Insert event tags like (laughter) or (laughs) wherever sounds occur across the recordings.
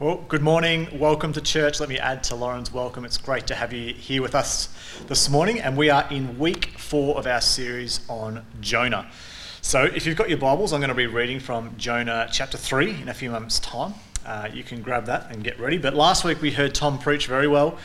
Well, good morning. Welcome to church. Let me add to Lauren's welcome. It's great to have you here with us this morning. And we are in week four of our series on Jonah. So, if you've got your Bibles, I'm going to be reading from Jonah chapter 3 in a few moments' time. Uh, you can grab that and get ready. But last week we heard Tom preach very well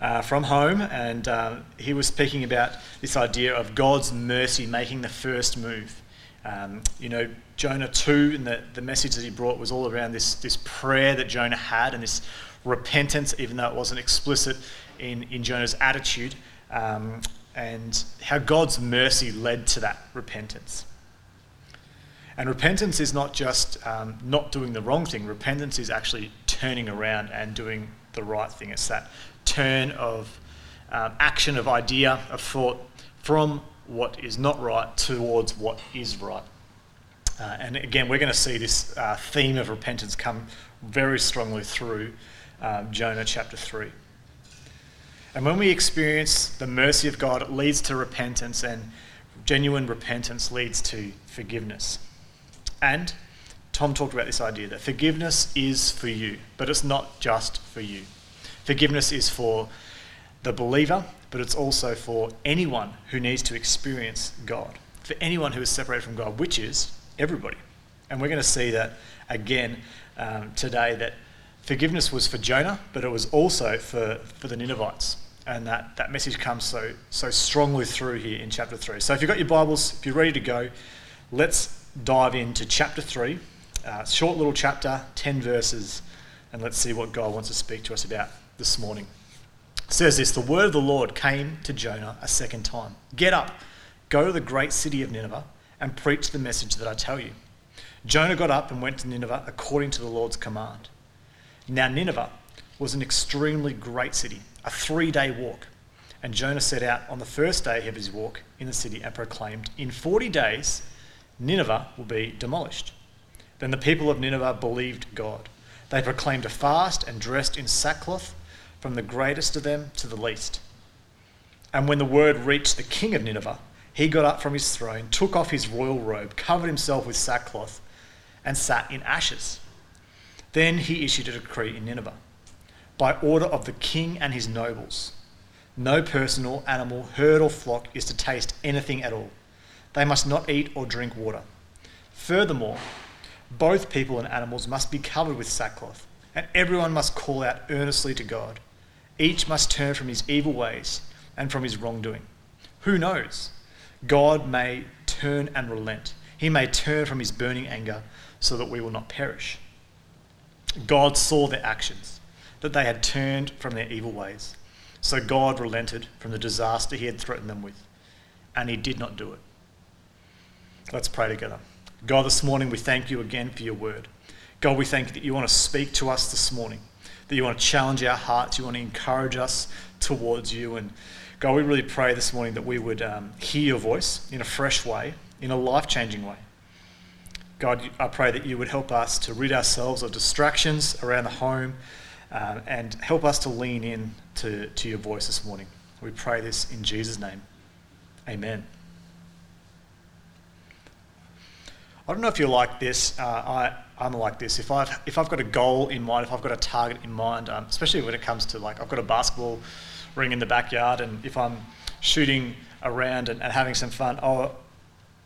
uh, from home, and uh, he was speaking about this idea of God's mercy making the first move. Um, you know, Jonah 2 and the, the message that he brought was all around this, this prayer that Jonah had and this repentance, even though it wasn't explicit in, in Jonah's attitude, um, and how God's mercy led to that repentance. And repentance is not just um, not doing the wrong thing, repentance is actually turning around and doing the right thing. It's that turn of um, action, of idea, of thought from what is not right towards what is right. Uh, and again, we're going to see this uh, theme of repentance come very strongly through um, Jonah chapter 3. And when we experience the mercy of God, it leads to repentance, and genuine repentance leads to forgiveness. And Tom talked about this idea that forgiveness is for you, but it's not just for you. Forgiveness is for the believer, but it's also for anyone who needs to experience God, for anyone who is separated from God, which is everybody. And we're going to see that again um, today that forgiveness was for Jonah, but it was also for, for the Ninevites. And that, that message comes so, so strongly through here in chapter 3. So if you've got your Bibles, if you're ready to go, let's dive into chapter 3. Uh, short little chapter, 10 verses, and let's see what God wants to speak to us about this morning says this The word of the Lord came to Jonah a second time Get up, go to the great city of Nineveh, and preach the message that I tell you. Jonah got up and went to Nineveh according to the Lord's command. Now, Nineveh was an extremely great city, a three day walk. And Jonah set out on the first day of his walk in the city and proclaimed, In 40 days, Nineveh will be demolished. Then the people of Nineveh believed God. They proclaimed a fast and dressed in sackcloth from the greatest of them to the least. And when the word reached the king of Nineveh, he got up from his throne, took off his royal robe, covered himself with sackcloth, and sat in ashes. Then he issued a decree in Nineveh by order of the king and his nobles. No person or animal, herd or flock is to taste anything at all. They must not eat or drink water. Furthermore, both people and animals must be covered with sackcloth, and everyone must call out earnestly to God. Each must turn from his evil ways and from his wrongdoing. Who knows? God may turn and relent. He may turn from his burning anger so that we will not perish. God saw their actions, that they had turned from their evil ways. So God relented from the disaster he had threatened them with, and he did not do it. Let's pray together. God, this morning we thank you again for your word. God, we thank you that you want to speak to us this morning that you want to challenge our hearts, you want to encourage us towards you. And God, we really pray this morning that we would um, hear your voice in a fresh way, in a life changing way. God, I pray that you would help us to rid ourselves of distractions around the home um, and help us to lean in to, to your voice this morning. We pray this in Jesus' name. Amen. I don't know if you're like this. Uh, I, I'm like this. If I've if I've got a goal in mind, if I've got a target in mind, um, especially when it comes to like I've got a basketball ring in the backyard, and if I'm shooting around and, and having some fun, I'll,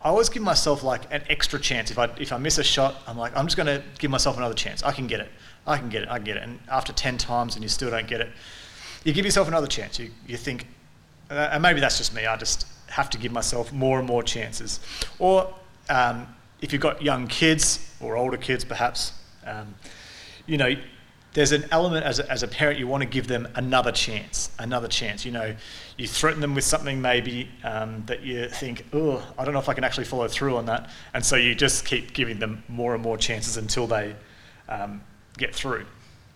I always give myself like an extra chance. If I if I miss a shot, I'm like I'm just going to give myself another chance. I can get it. I can get it. I can get it. And after ten times and you still don't get it, you give yourself another chance. You you think, uh, and maybe that's just me. I just have to give myself more and more chances. Or um, if you've got young kids, or older kids perhaps, um, you know, there's an element as a, as a parent you want to give them another chance, another chance. You know, you threaten them with something maybe um, that you think, oh, I don't know if I can actually follow through on that, and so you just keep giving them more and more chances until they um, get through.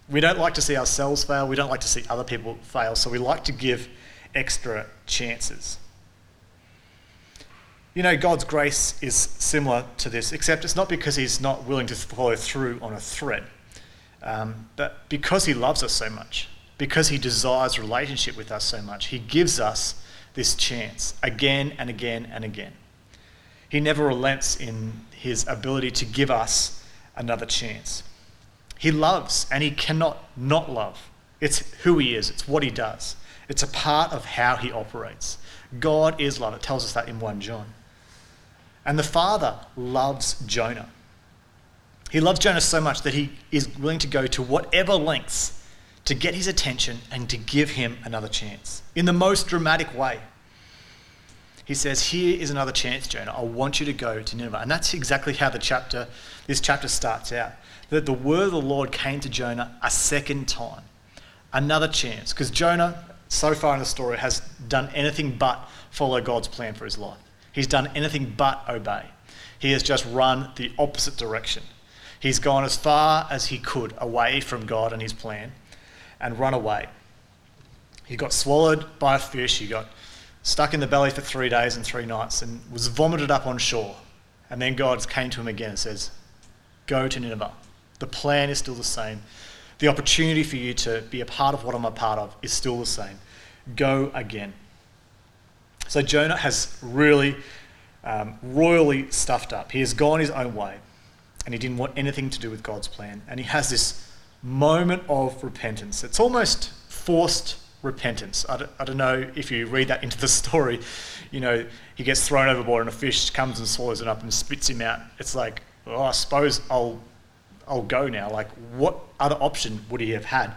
We don't like to see ourselves fail. We don't like to see other people fail. So we like to give extra chances. You know, God's grace is similar to this, except it's not because He's not willing to follow through on a threat, um, but because He loves us so much, because He desires relationship with us so much, He gives us this chance again and again and again. He never relents in His ability to give us another chance. He loves and he cannot not love. It's who he is, it's what he does, it's a part of how he operates. God is love. It tells us that in 1 John. And the Father loves Jonah. He loves Jonah so much that he is willing to go to whatever lengths to get his attention and to give him another chance in the most dramatic way. He says, Here is another chance, Jonah. I want you to go to Nineveh. And that's exactly how the chapter, this chapter starts out. That the word of the Lord came to Jonah a second time. Another chance. Because Jonah, so far in the story, has done anything but follow God's plan for his life. He's done anything but obey. He has just run the opposite direction. He's gone as far as he could away from God and his plan and run away. He got swallowed by a fish. He got stuck in the belly for three days and three nights and was vomited up on shore. And then God came to him again and says, Go to Nineveh. The plan is still the same. The opportunity for you to be a part of what I'm a part of is still the same. Go again. So Jonah has really um, royally stuffed up. He has gone his own way and he didn't want anything to do with God's plan. And he has this moment of repentance. It's almost forced repentance. I don't, I don't know if you read that into the story. You know, he gets thrown overboard and a fish comes and swallows him up and spits him out. It's like, oh, I suppose I'll, I'll go now. Like, what other option would he have had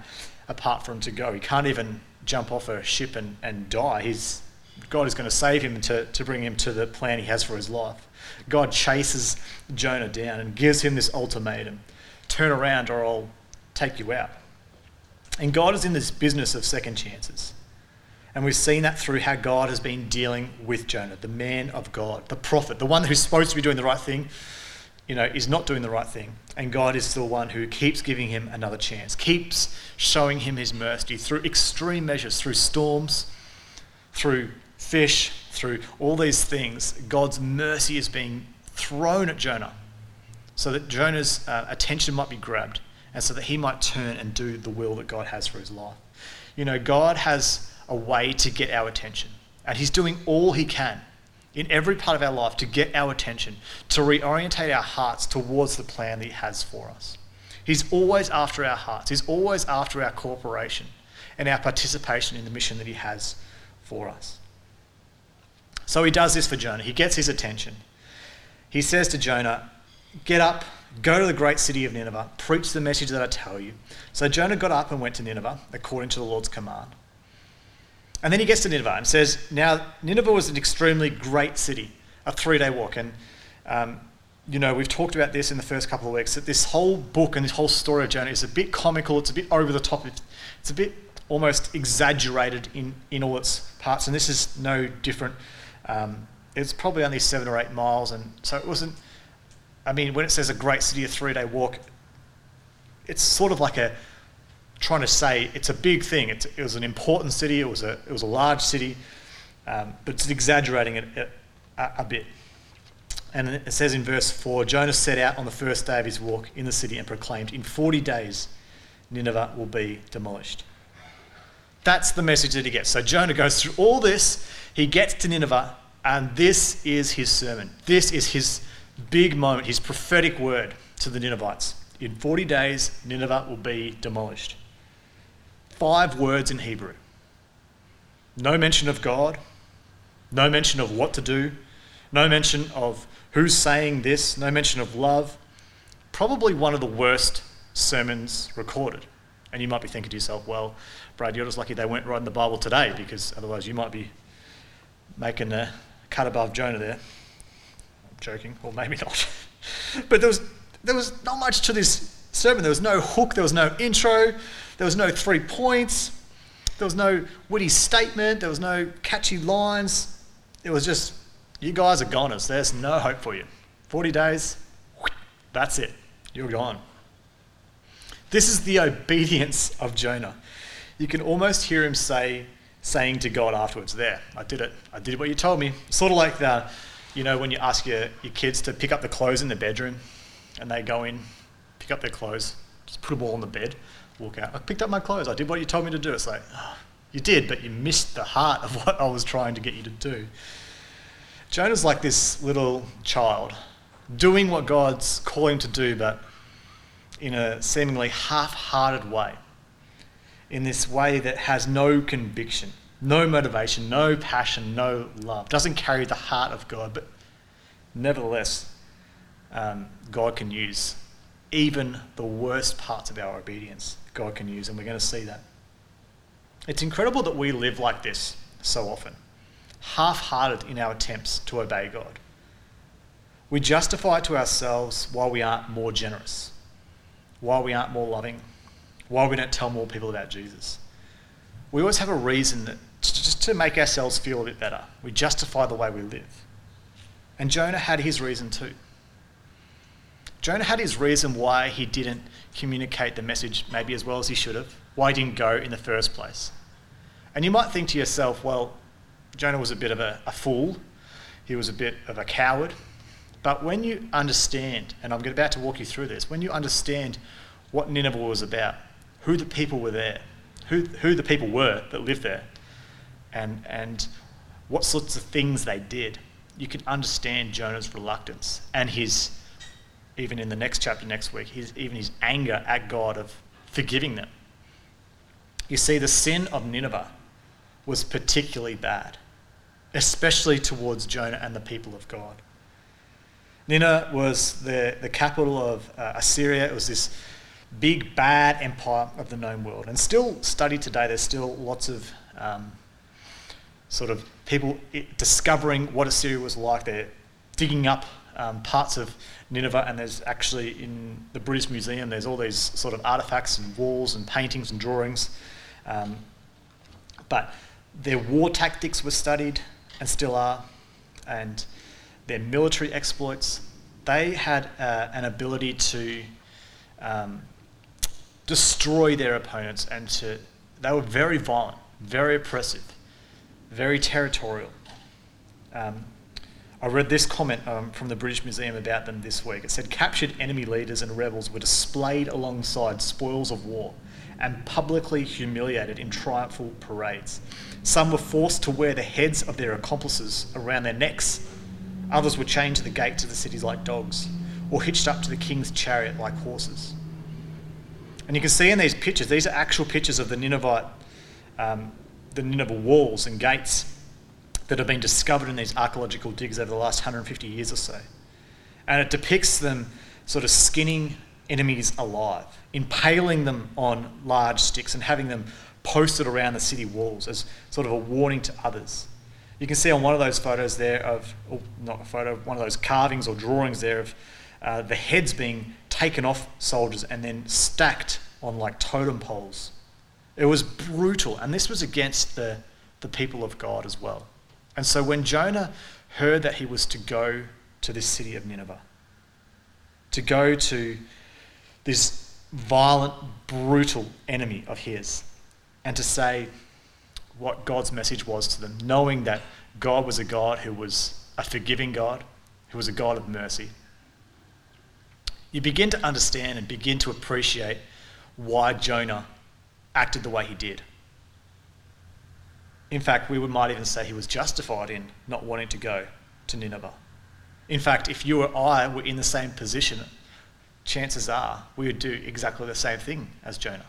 apart from to go? He can't even jump off a ship and, and die. He's, God is going to save him to, to bring him to the plan he has for his life. God chases Jonah down and gives him this ultimatum turn around or I'll take you out. And God is in this business of second chances. And we've seen that through how God has been dealing with Jonah, the man of God, the prophet, the one who's supposed to be doing the right thing, you know, is not doing the right thing. And God is still one who keeps giving him another chance, keeps showing him his mercy through extreme measures, through storms, through fish, through all these things. God's mercy is being thrown at Jonah so that Jonah's uh, attention might be grabbed and so that he might turn and do the will that God has for his life. You know, God has a way to get our attention, and he's doing all he can in every part of our life to get our attention, to reorientate our hearts towards the plan that he has for us. He's always after our hearts, he's always after our cooperation and our participation in the mission that he has for us. So he does this for Jonah. He gets his attention. He says to Jonah, Get up, Go to the great city of Nineveh, preach the message that I tell you. So Jonah got up and went to Nineveh, according to the Lord's command. And then he gets to Nineveh and says, Now, Nineveh was an extremely great city, a three day walk. And, um, you know, we've talked about this in the first couple of weeks that this whole book and this whole story of Jonah is a bit comical, it's a bit over the top, it's a bit almost exaggerated in, in all its parts. And this is no different. Um, it's probably only seven or eight miles, and so it wasn't I mean, when it says a great city, a three day walk, it's sort of like a trying to say it's a big thing. It's, it was an important city, it was a, it was a large city, um, but it's exaggerating it a, a bit. And it says in verse 4 Jonah set out on the first day of his walk in the city and proclaimed, In 40 days, Nineveh will be demolished. That's the message that he gets. So Jonah goes through all this, he gets to Nineveh, and this is his sermon. This is his big moment, his prophetic word to the Ninevites. In 40 days, Nineveh will be demolished. Five words in Hebrew. No mention of God, no mention of what to do, no mention of who's saying this, no mention of love. Probably one of the worst sermons recorded. And you might be thinking to yourself, well, Brad, you're just lucky they weren't writing the Bible today because otherwise you might be making a cut above Jonah there I'm joking, or maybe not. (laughs) but there was, there was not much to this sermon. There was no hook, there was no intro, there was no three points, there was no witty statement, there was no catchy lines. It was just, you guys are goners. There's no hope for you. 40 days, that's it. You're gone. This is the obedience of Jonah. You can almost hear him say, saying to God afterwards, There, I did it. I did what you told me. Sort of like the you know, when you ask your, your kids to pick up the clothes in the bedroom and they go in, pick up their clothes, just put them all on the bed, walk out. I picked up my clothes. I did what you told me to do. It's like, oh, you did, but you missed the heart of (laughs) what I was trying to get you to do. Jonah's like this little child doing what God's calling him to do, but in a seemingly half hearted way, in this way that has no conviction, no motivation, no passion, no love, doesn't carry the heart of God, but nevertheless, um, God can use even the worst parts of our obedience. God can use, and we're going to see that. It's incredible that we live like this so often, half hearted in our attempts to obey God. We justify it to ourselves why we aren't more generous, why we aren't more loving, why we don't tell more people about Jesus. We always have a reason that, just to make ourselves feel a bit better. We justify the way we live. And Jonah had his reason too. Jonah had his reason why he didn't communicate the message maybe as well as he should have, why he didn't go in the first place. And you might think to yourself, well, Jonah was a bit of a, a fool, he was a bit of a coward. But when you understand, and I'm about to walk you through this, when you understand what Nineveh was about, who the people were there, who, who the people were that lived there, and, and what sorts of things they did, you can understand Jonah's reluctance and his, even in the next chapter next week, his, even his anger at God of forgiving them. You see, the sin of Nineveh was particularly bad, especially towards Jonah and the people of God. Nineveh was the, the capital of uh, Assyria. It was this big, bad empire of the known world. And still studied today, there's still lots of um, sort of people discovering what Assyria was like. They're digging up um, parts of Nineveh, and there's actually in the British Museum, there's all these sort of artifacts and walls and paintings and drawings. Um, but their war tactics were studied and still are, and their military exploits. They had uh, an ability to um, destroy their opponents and to, they were very violent, very oppressive, very territorial. Um, I read this comment um, from the British Museum about them this week. It said captured enemy leaders and rebels were displayed alongside spoils of war and publicly humiliated in triumphal parades. Some were forced to wear the heads of their accomplices around their necks. Others were chained to the gates of the cities like dogs, or hitched up to the king's chariot like horses. And you can see in these pictures, these are actual pictures of the Ninevite, um, the Nineveh walls and gates that have been discovered in these archaeological digs over the last 150 years or so. And it depicts them sort of skinning enemies alive, impaling them on large sticks and having them posted around the city walls as sort of a warning to others. You can see on one of those photos there of, oh, not a photo, one of those carvings or drawings there of uh, the heads being taken off soldiers and then stacked on like totem poles. It was brutal, and this was against the, the people of God as well. And so when Jonah heard that he was to go to this city of Nineveh, to go to this violent, brutal enemy of his, and to say what God's message was to them, knowing that God was a God who was a forgiving God, who was a God of mercy. You begin to understand and begin to appreciate why Jonah acted the way he did. In fact, we might even say he was justified in not wanting to go to Nineveh. In fact, if you or I were in the same position, chances are we would do exactly the same thing as Jonah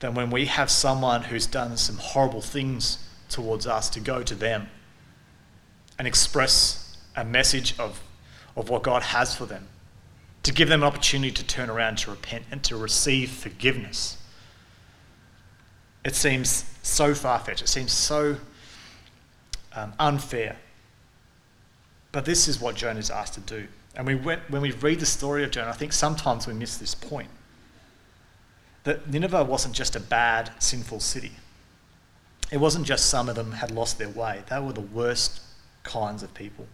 Then, when we have someone who's done some horrible things towards us to go to them and express a message of, of what God has for them, to give them an opportunity to turn around, to repent, and to receive forgiveness. It seems so far fetched, it seems so um, unfair. But this is what Jonah is asked to do. And we went, when we read the story of Jonah, I think sometimes we miss this point that Nineveh wasn't just a bad, sinful city. It wasn't just some of them had lost their way. They were the worst kinds of people,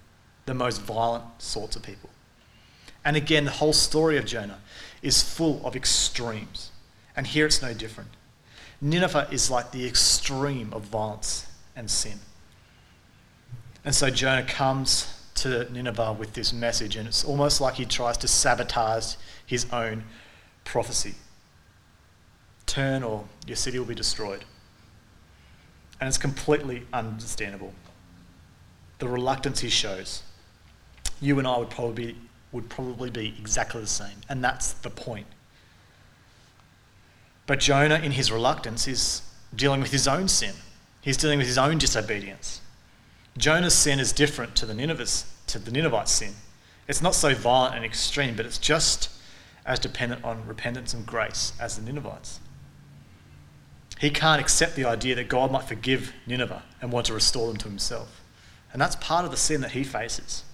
the most violent sorts of people. And again, the whole story of Jonah is full of extremes. And here it's no different. Nineveh is like the extreme of violence and sin. And so Jonah comes to Nineveh with this message, and it's almost like he tries to sabotage his own prophecy turn or your city will be destroyed. And it's completely understandable. The reluctance he shows. You and I would probably be would probably be exactly the same. And that's the point. But Jonah, in his reluctance, is dealing with his own sin. He's dealing with his own disobedience. Jonah's sin is different to the Ninevites, to the Ninevites' sin. It's not so violent and extreme, but it's just as dependent on repentance and grace as the Ninevites. He can't accept the idea that God might forgive Nineveh and want to restore them to himself. And that's part of the sin that he faces.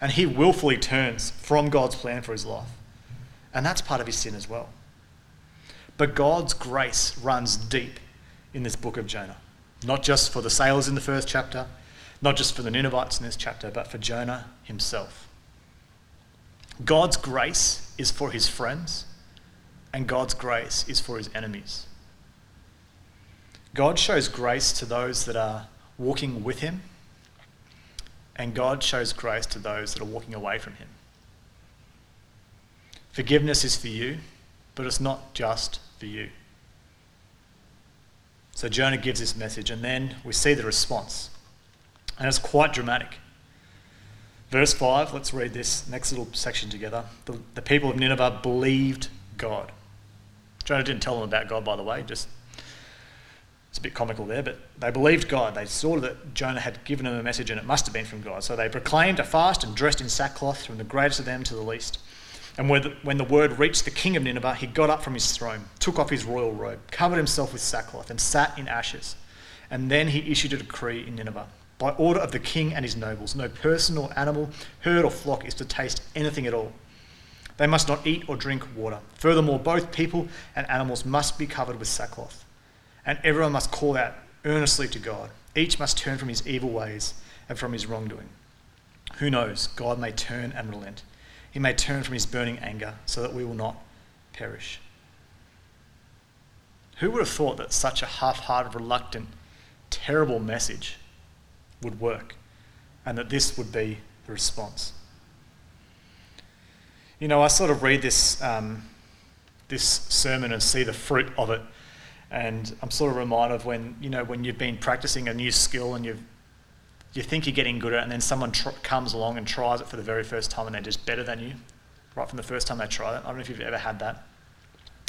And he willfully turns from God's plan for his life. And that's part of his sin as well. But God's grace runs deep in this book of Jonah. Not just for the sailors in the first chapter, not just for the Ninevites in this chapter, but for Jonah himself. God's grace is for his friends, and God's grace is for his enemies. God shows grace to those that are walking with him, and God shows grace to those that are walking away from him. Forgiveness is for you, but it's not just for you. So Jonah gives this message, and then we see the response. And it's quite dramatic. Verse 5, let's read this next little section together. The, the people of Nineveh believed God. Jonah didn't tell them about God, by the way, just it's a bit comical there, but they believed God. They saw that Jonah had given them a message and it must have been from God. So they proclaimed a fast and dressed in sackcloth from the greatest of them to the least. And when the word reached the king of Nineveh, he got up from his throne, took off his royal robe, covered himself with sackcloth, and sat in ashes. And then he issued a decree in Nineveh by order of the king and his nobles, no person or animal, herd or flock is to taste anything at all. They must not eat or drink water. Furthermore, both people and animals must be covered with sackcloth. And everyone must call out earnestly to God. Each must turn from his evil ways and from his wrongdoing. Who knows? God may turn and relent. He may turn from his burning anger so that we will not perish. Who would have thought that such a half hearted, reluctant, terrible message would work and that this would be the response. You know, I sort of read this, um, this sermon and see the fruit of it, and I'm sort of reminded of when, you know, when you've been practicing a new skill and you've, you think you're getting good at it, and then someone tr- comes along and tries it for the very first time and they're just better than you, right from the first time they try it. I don't know if you've ever had that.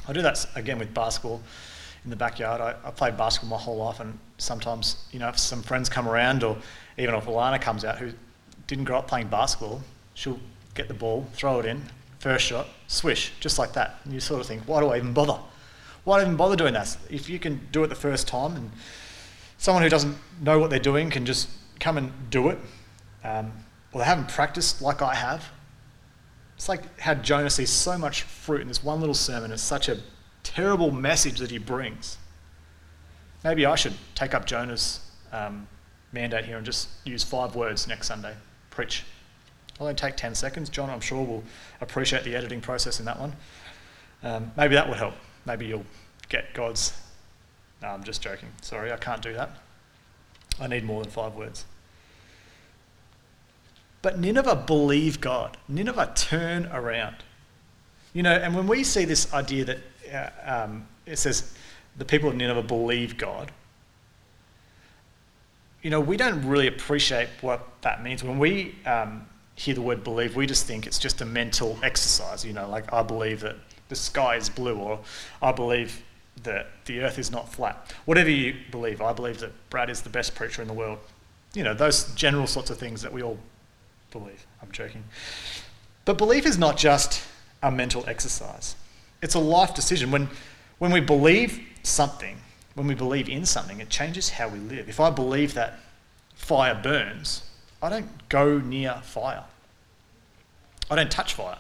I do that again with basketball in the backyard. I, I played basketball my whole life, and sometimes, you know, if some friends come around, or even if Alana comes out who didn't grow up playing basketball, she'll get the ball, throw it in, first shot, swish, just like that. And you sort of think, why do I even bother? Why even bother doing that? If you can do it the first time, and someone who doesn't know what they're doing can just come and do it, um, or they haven't practiced like I have. It's like how Jonah sees so much fruit in this one little sermon. It's such a terrible message that he brings. Maybe I should take up Jonah's um, mandate here and just use five words next Sunday. Preach. I'll only take 10 seconds. John, I'm sure, will appreciate the editing process in that one. Um, maybe that would help. Maybe you'll get God's. No, I'm just joking. Sorry, I can't do that. I need more than five words. But Nineveh believe God. Nineveh turn around. You know, and when we see this idea that uh, um, it says the people of Nineveh believe God. You know, we don't really appreciate what that means. When we um, hear the word believe, we just think it's just a mental exercise. You know, like I believe that the sky is blue, or I believe that the earth is not flat. Whatever you believe, I believe that Brad is the best preacher in the world. You know, those general sorts of things that we all believe. I'm joking. But belief is not just a mental exercise it's a life decision. When, when we believe something, when we believe in something, it changes how we live. If I believe that fire burns, I don't go near fire. I don't touch fire.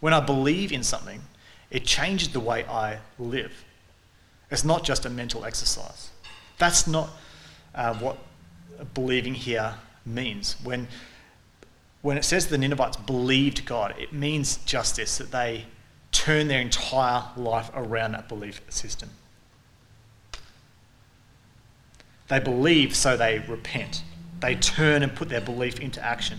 When I believe in something, it changes the way I live. It's not just a mental exercise. That's not uh, what believing here means. When, when it says the Ninevites believed God, it means just this that they turn their entire life around that belief system. They believe, so they repent. They turn and put their belief into action.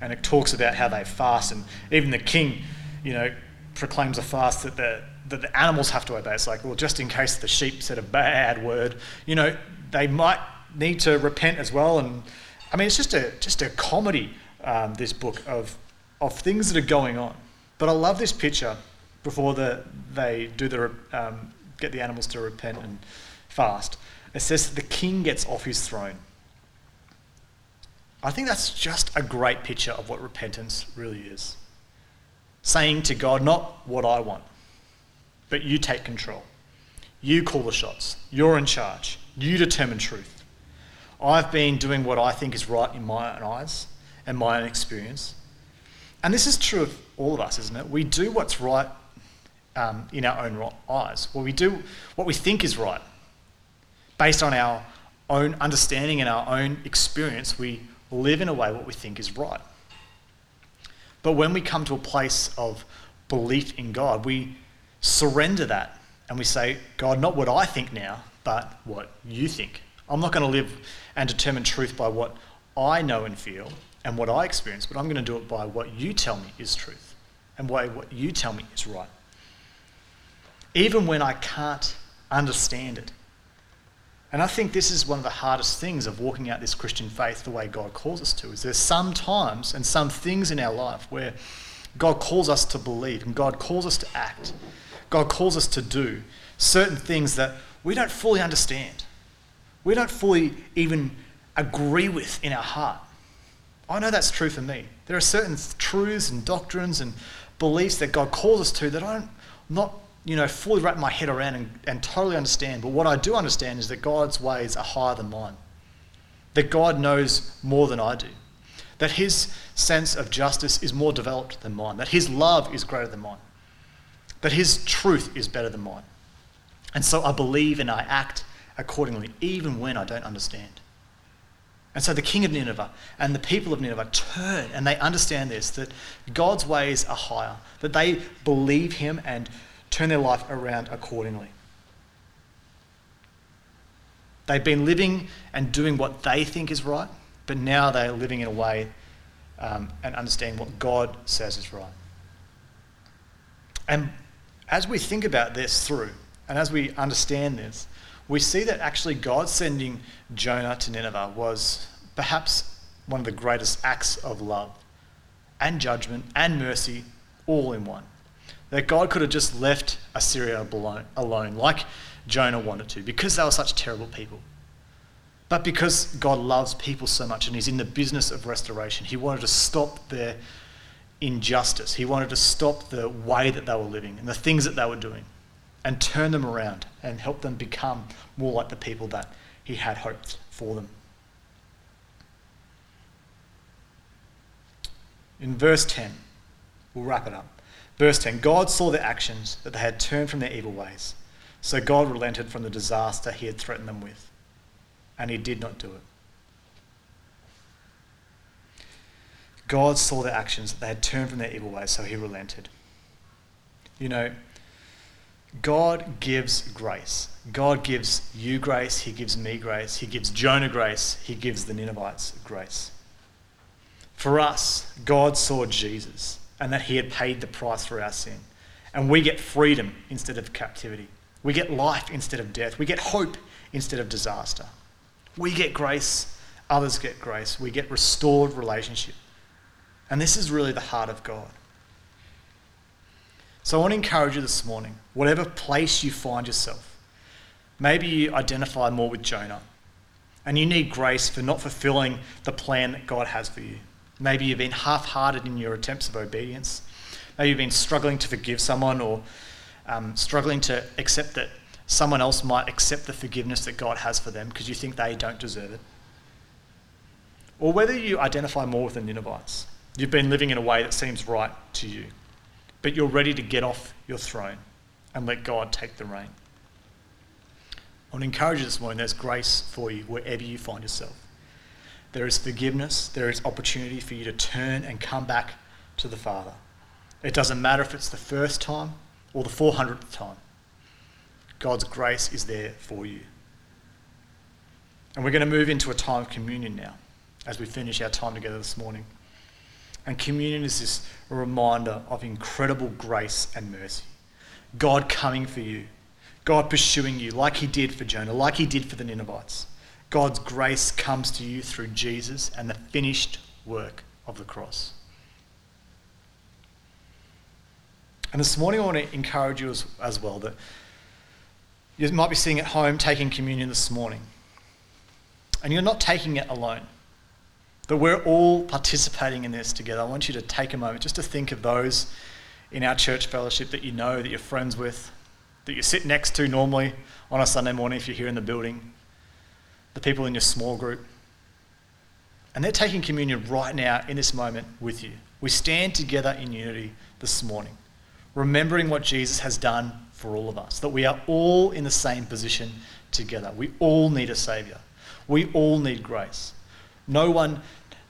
And it talks about how they fast, and even the king, you know, proclaims a fast that the, that the animals have to obey. It's like, well, just in case the sheep said a bad word, you know, they might need to repent as well. And I mean, it's just a just a comedy. Um, this book of of things that are going on. But I love this picture before the, they do the, um, get the animals to repent and fast. It says that the king gets off his throne. I think that's just a great picture of what repentance really is. Saying to God, not what I want, but you take control. You call the shots. You're in charge. You determine truth. I've been doing what I think is right in my own eyes and my own experience. And this is true of all of us, isn't it? We do what's right um, in our own eyes. Well, we do what we think is right. Based on our own understanding and our own experience, we live in a way what we think is right. But when we come to a place of belief in God, we surrender that and we say, God, not what I think now, but what you think. I'm not going to live and determine truth by what I know and feel and what I experience, but I'm going to do it by what you tell me is truth and what you tell me is right. Even when I can't understand it. And I think this is one of the hardest things of walking out this Christian faith the way God calls us to. Is there's some times and some things in our life where God calls us to believe and God calls us to act. God calls us to do certain things that we don't fully understand. We don't fully even agree with in our heart. I know that's true for me. There are certain truths and doctrines and beliefs that God calls us to that I'm not you know, fully wrap my head around and, and totally understand. But what I do understand is that God's ways are higher than mine. That God knows more than I do. That his sense of justice is more developed than mine. That his love is greater than mine. That his truth is better than mine. And so I believe and I act accordingly, even when I don't understand. And so the king of Nineveh and the people of Nineveh turn and they understand this that God's ways are higher, that they believe him and turn their life around accordingly. They've been living and doing what they think is right, but now they are living in a way um, and understanding what God says is right. And as we think about this through, and as we understand this, we see that actually God sending Jonah to Nineveh was perhaps one of the greatest acts of love and judgment and mercy all in one that God could have just left Assyria alone, like Jonah wanted to, because they were such terrible people. But because God loves people so much and He's in the business of restoration, He wanted to stop their injustice. He wanted to stop the way that they were living and the things that they were doing and turn them around and help them become more like the people that He had hoped for them. In verse 10, we'll wrap it up. Verse 10 God saw their actions, that they had turned from their evil ways. So God relented from the disaster he had threatened them with, and he did not do it. God saw their actions, that they had turned from their evil ways, so he relented. You know, God gives grace. God gives you grace, He gives me grace, He gives Jonah grace, He gives the Ninevites grace. For us, God saw Jesus and that he had paid the price for our sin. And we get freedom instead of captivity. We get life instead of death. We get hope instead of disaster. We get grace, others get grace. We get restored relationship. And this is really the heart of God. So I want to encourage you this morning, whatever place you find yourself, maybe you identify more with Jonah and you need grace for not fulfilling the plan that God has for you. Maybe you've been half hearted in your attempts of obedience. Maybe you've been struggling to forgive someone or um, struggling to accept that someone else might accept the forgiveness that God has for them because you think they don't deserve it. Or whether you identify more with the Ninevites. You've been living in a way that seems right to you, but you're ready to get off your throne and let God take the reign. I want to encourage you this morning there's grace for you wherever you find yourself. There is forgiveness, there is opportunity for you to turn and come back to the Father. It doesn't matter if it's the first time or the 400th time. God's grace is there for you. And we're going to move into a time of communion now as we finish our time together this morning. And communion is this reminder of incredible grace and mercy. God coming for you, God pursuing you like he did for Jonah, like he did for the Ninevites. God's grace comes to you through Jesus and the finished work of the cross. And this morning, I want to encourage you as, as well that you might be sitting at home taking communion this morning, and you're not taking it alone. but we're all participating in this together. I want you to take a moment just to think of those in our church fellowship that you know, that you're friends with, that you sit next to normally on a Sunday morning if you're here in the building, the people in your small group. And they're taking communion right now in this moment with you. We stand together in unity this morning, remembering what Jesus has done for all of us, that we are all in the same position together. We all need a Saviour. We all need grace. No one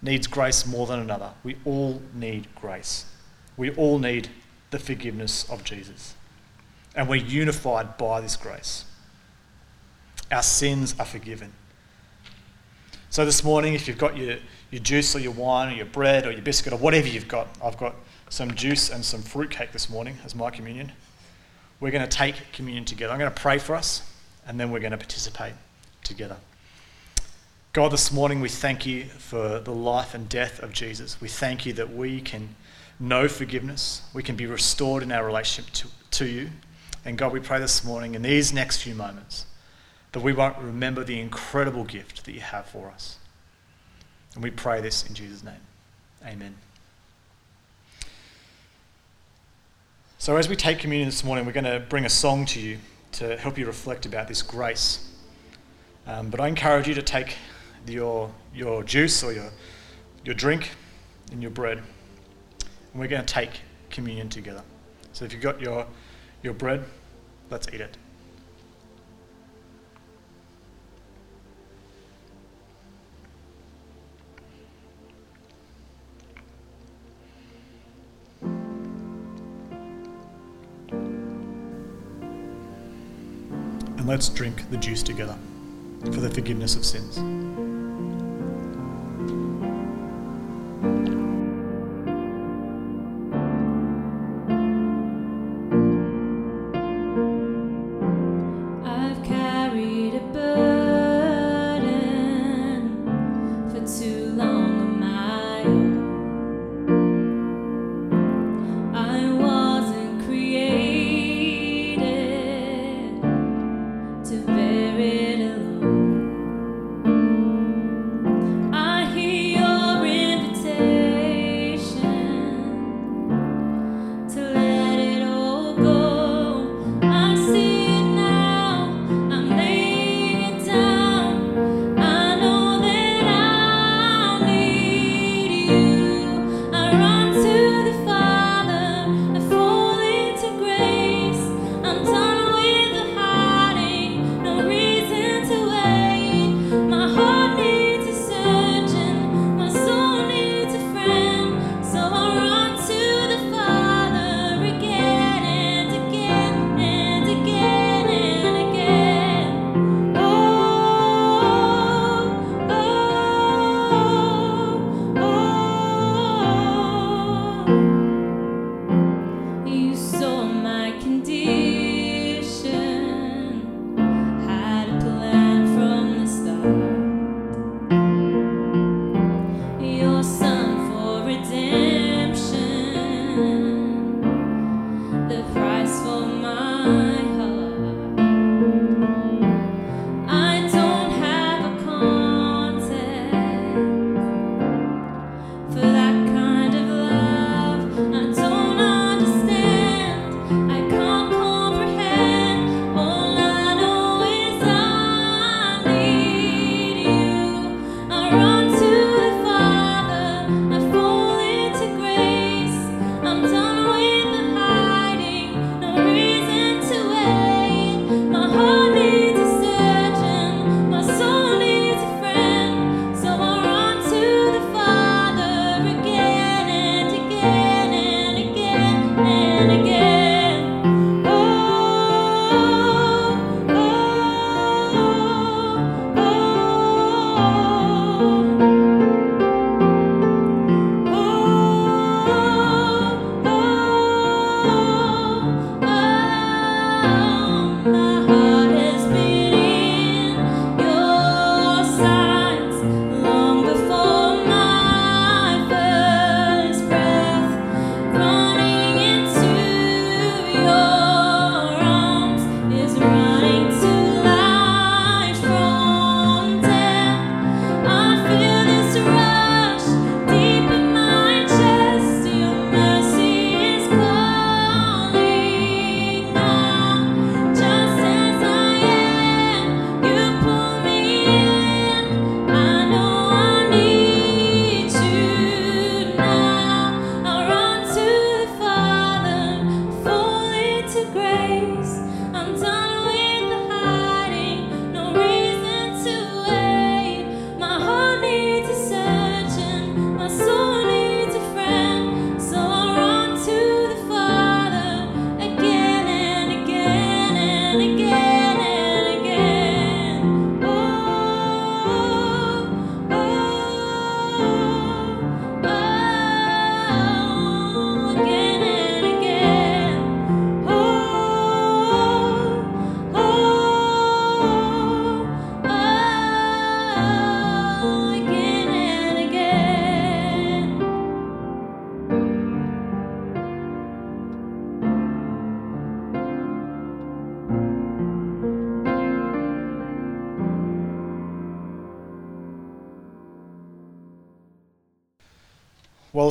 needs grace more than another. We all need grace. We all need the forgiveness of Jesus. And we're unified by this grace. Our sins are forgiven. So this morning, if you've got your, your juice or your wine or your bread or your biscuit or whatever you've got, I've got some juice and some fruitcake this morning as my communion. We're going to take communion together. I'm going to pray for us and then we're going to participate together. God, this morning we thank you for the life and death of Jesus. We thank you that we can know forgiveness, we can be restored in our relationship to, to you. And God, we pray this morning in these next few moments that we won't remember the incredible gift that you have for us. And we pray this in Jesus' name. Amen. So, as we take communion this morning, we're going to bring a song to you to help you reflect about this grace. Um, but I encourage you to take your, your juice or your, your drink and your bread, and we're going to take communion together. So, if you've got your, your bread, let's eat it. Let's drink the juice together for the forgiveness of sins. mm-hmm.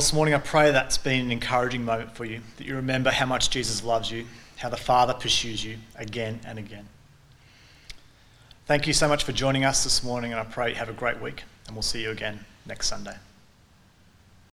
This morning I pray that's been an encouraging moment for you, that you remember how much Jesus loves you, how the Father pursues you again and again. Thank you so much for joining us this morning, and I pray you have a great week, and we'll see you again next Sunday.